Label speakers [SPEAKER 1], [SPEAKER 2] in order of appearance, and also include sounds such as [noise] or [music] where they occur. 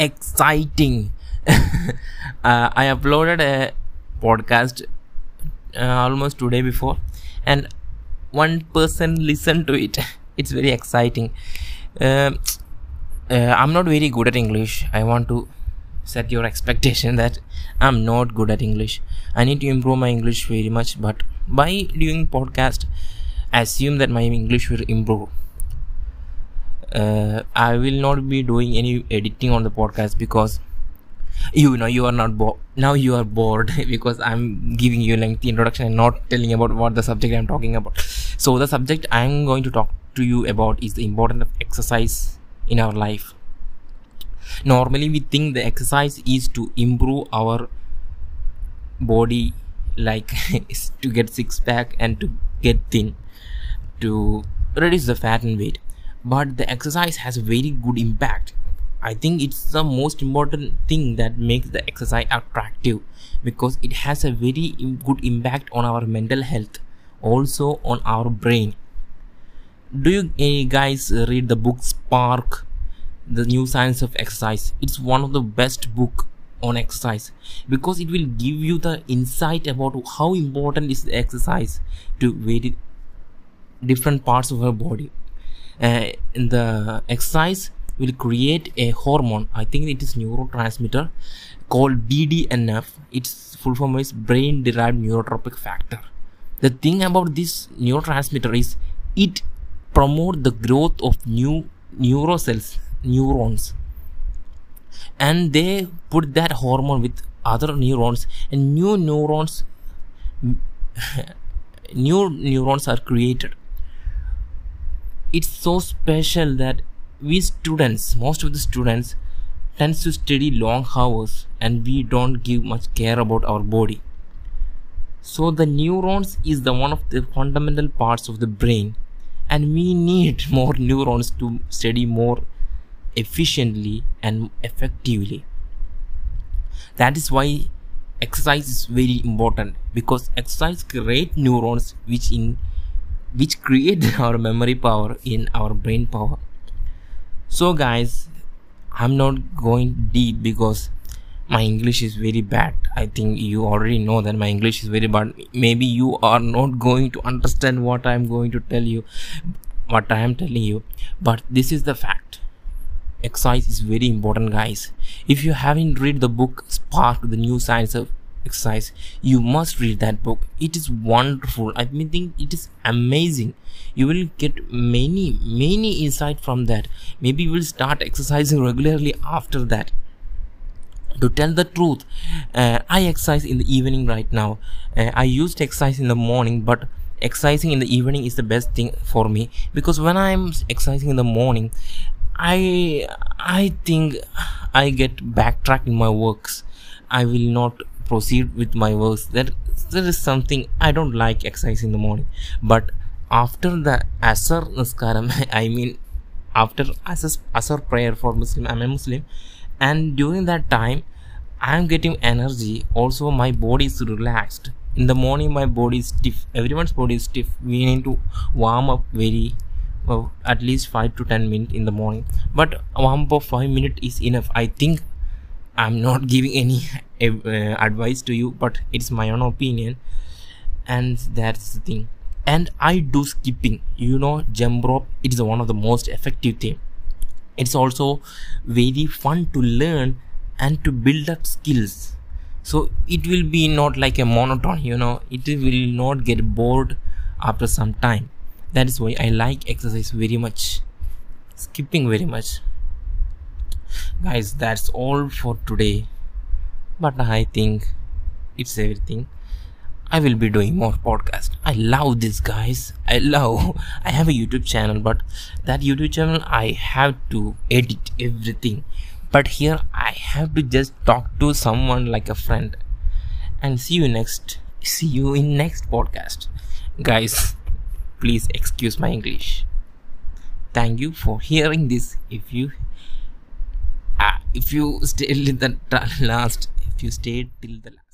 [SPEAKER 1] exciting. [laughs] uh, I uploaded a podcast uh, almost two before, and one person listened to it. [laughs] It's very exciting. Um uh, I'm not very good at English. I want to set your [laughs] expectation that I'm not good at English. I need to improve my English very much, but by doing podcast, I assume that my English will improve. Uh, I will not be doing any editing on the podcast because you know you are not bored now you are bored [laughs] because i'm giving you a lengthy introduction and not telling about what the subject i'm talking about. So the subject i'm going to talk to you about is the importance of exercise in our life. Normally we think the exercise is to improve our body like [laughs] to get six pack and to get thin to reduce the fat and weight but the exercise has a very good impact. I think it's the most important thing that makes the exercise attractive because it has a very good impact on our mental health also on our brain. Do you eh, guys read the book spark the new science of exercise? It's one of the best book on exercise because it will give you the insight about how important is the exercise to very different parts of our body uh, in the exercise will create a hormone. I think it is neurotransmitter called bdnf its full form is brain derived neurotrophic factor. The thing about this neurotransmitter is it promote the growth of new neurocells neurons. And they put that hormone with other neurons. And new neurons [laughs] new neurons are created it's so special that we students most of the students tends to study long hours and we don't give much care about our body. So the neurons is the one of the fundamental parts of the brain and we need [laughs] more neurons to study more efficiently and effectively. That is why exercise is very important because exercise create neurons which in which create [laughs] our memory power in our brain power. So guys i'm not going deep because my english is very bad. I think you already know that my english is very bad. Maybe you are not going to understand what i'm going to tell you what i am telling you. But this is the fact. Exercise is very important guys. If you haven't read the book spark the new science of exercise you must read that book. It is wonderful. I mean think it is amazing. You will get many many insight from that. Maybe you will start exercising regularly after that. To tell the truth uh, i exercise in the evening right now. Uh, i used to exercise in the morning but exercising in the evening is the best thing for me. Because when i'm exercising in the morning i i think i get backtracked in my works. I will not proceed with my works that there is something i don't like exercise in the morning. But after the asar naskaram [laughs] i mean after asar, asar prayer for muslim i'm a muslim and during that time i'm getting energy. Also my body is relaxed. In the morning my body is stiff. Everyone's body is stiff. We need to warm up very well, at least 5 to 10 minutes in the morning. But warm up of 5 minutes is enough. I think i'm not [laughs] giving any uh, advice to you but it's my own opinion. And that's the thing. And i do skipping. You know jump rope it is one of the most effective thing. It's also very fun to learn and to build up skills. So it will be not like a monotone you know. It will not get bored after some time. That is why i like exercise very much. Skipping very much. Guys that's all for today but i think it's everything I will be doing more podcast. I love this guys. I love [laughs] I have a YouTube channel, but that YouTube channel I have to edit everything. But here I have to just talk to someone like a friend. And see you next see you in next podcast. Guys, please excuse my English. Thank you for hearing this. If you [laughs] if you stay till the last if you stayed till the last